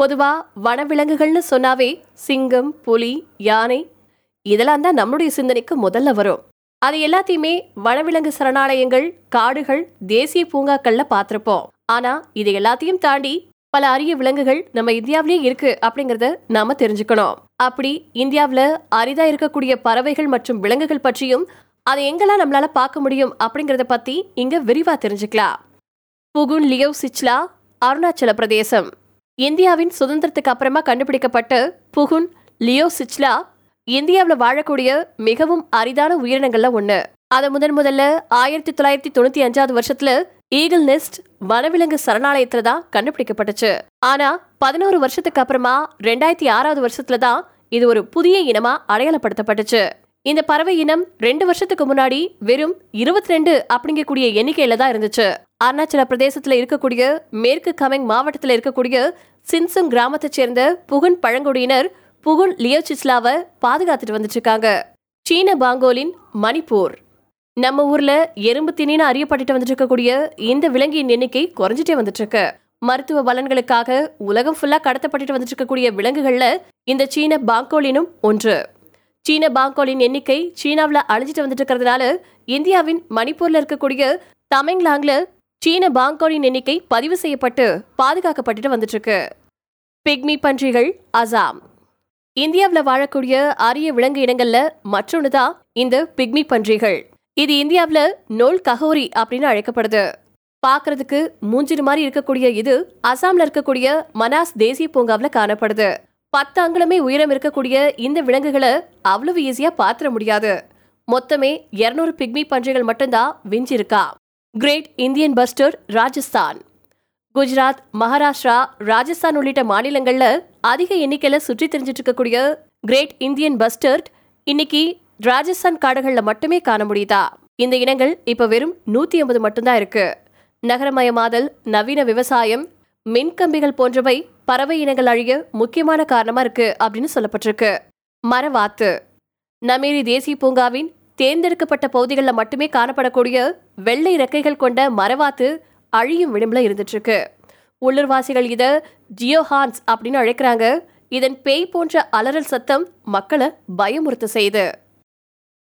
பொதுவா வனவிலங்குகள்னு சொன்னாவே சிங்கம் புலி யானை இதெல்லாம் தான் நம்மளுடைய சிந்தனைக்கு முதல்ல வரும். அது எல்லாத்தையுமே வனவிலங்கு சரணாலயங்கள் காடுகள் தேசிய பூங்காக்கள்ல பார்த்துருப்போம். ஆனா இது எல்லாத்தையும் தாண்டி பல அரிய விலங்குகள் நம்ம இந்தியாவிலேயே இருக்கு அப்படிங்கறத நாம தெரிஞ்சுக்கணும். அப்படி இந்தியாவில் அரிதா இருக்கக்கூடிய பறவைகள் மற்றும் விலங்குகள் பற்றியும் அதை எங்கெல்லாம் நம்மளால பார்க்க முடியும் அப்படிங்கறத பத்தி இங்க விரிவா தெரிஞ்சுக்கலாம். புகுன் லியோ சிச்லா அருணாச்சல பிரதேசம். இந்தியாவின் சுதந்திரத்துக்கு அப்புறமா கண்டுபிடிக்கப்பட்ட புகுன் லியோ சிச்லா இந்தியாவில் வாழக்கூடிய மிகவும் அரிதான உயிரினங்கள்ல ஒண்ணு. அதை முதன் முதல்ல ஆயிரத்தி தொள்ளாயிரத்தி தொண்ணூத்தி அஞ்சாவது வருஷத்துல ஈகிள் நெஸ்ட் வனவிலங்கு சரணாலயத்துல தான் கண்டுபிடிக்கப்பட்டுச்சு. ஆனா பதினோரு வருஷத்துக்கு அப்புறமா ரெண்டாயிரத்தி ஆறாவது வருஷத்துல தான் இது ஒரு புதிய இனமா அடையாளப்படுத்தப்பட்டுச்சு. இந்த பறவை இனம் ரெண்டு வருஷத்துக்கு முன்னாடி வெறும் இருபத்தி ரெண்டு அப்படிங்கக்கூடிய எண்ணிக்கையில தான் இருந்துச்சு. அருணாச்சல பிரதேசத்துல இருக்கக்கூடிய மேற்கு கமெங் மாவட்டத்துல இருக்கக்கூடிய சின்சுங் கிராமத்தை சேர்ந்த புகுன் பழங்குடியினர் புகுன் லியோசிஸ்லாவை பாதுகாத்துட்டு வந்துட்டு இருக்காங்க சீன பாங்கோலின் மணிப்பூர். நம்ம ஊர்ல எறும்பு திணின்னு அறியப்பட்டுட்டு வந்துட்டு இருக்கக்கூடிய இந்த விலங்கின் எண்ணிக்கை குறைஞ்சிட்டே வந்துட்டு இருக்கு மருத்துவ பலன்களுக்காக உலகம் ஃபுல்லா கடத்தப்பட்டுட்டு வந்துட்டு இருக்கக்கூடிய விலங்குகள்ல இந்த சீன பாங்கோலினும் ஒன்று. சீன பாங்கோலின் எண்ணிக்கை சீனாவில் அழிஞ்சிட்டு வந்துட்டு இருக்கிறதுனால இந்தியாவின் மணிப்பூரில் இருக்கக்கூடிய தமிங்லாங்ல சீன பாங்கோலின் எண்ணிக்கை பதிவு செய்யப்பட்டு பாதுகாக்கப்பட்டுட்டு வந்துட்டு இருக்கு பிக்மி பன்றிகள் அசாம். இந்தியாவில் வாழக்கூடிய அரிய விலங்கு இனங்கள்ல மற்றொன்று தான் இந்த பிக்மி பன்றிகள். இது இந்தியாவில் நோல் கஹோரி அப்படின்னு அழைக்கப்படுது. பார்க்கறதுக்கு மூஞ்சிடு மாதிரி இருக்கக்கூடிய இது அசாம்ல இருக்கக்கூடிய மனாஸ் தேசிய பூங்காவில் காணப்படுது. பத்து அங்குலமே உயரம் இருக்கக்கூடிய இந்த விலங்குகளை அவ்வளவு ஈஸியா பாத்திர முடியாது. மொத்தமே 200 பிக்மி பன்றிகள் மட்டும்தான் விஞ்சிருக்கா. Great Indian bustard Rajasthan Gujarat Maharashtra Rajasthan உள்ளிட்ட மாநிலங்கள்ல அதிக எண்ணிக்கையில சுற்றி தெரிஞ்சிட்டு இருக்கக்கூடிய கிரேட் இந்தியன் பஸ்டர்ட் இன்னைக்கு ராஜஸ்தான் காடுகளில் மட்டுமே காண முடியுதா? இந்த இனங்கள் இப்போ வெறும் நூத்தி ஐம்பது மட்டும்தான் இருக்கு. நகரமயமாதல் நவீன விவசாயம் மின்கம்பிகள் போன்றவை பறவை இனங்கள் அழிய முக்கியமான காரணமா இருக்கு அப்படின்னு சொல்லப்பட்டிருக்கு. மரவாத்து. நமேரி தேசிய பூங்காவின் தேர்ந்தெடுக்கப்பட்ட பகுதிகளில் மட்டுமே காணப்படக்கூடிய வெள்ளை இறக்கைகள் கொண்ட மரவாத்து அழியும் விளிம்பில் இருந்துட்டு இருக்கு உள்ளூர்வாசிகள் இதை ஜியோஹான்ஸ் அப்படின்னு அழைக்கிறாங்க. இதன் பேய் போன்ற அலறல் சத்தம் மக்களை பயமுறுத்த செய்யுது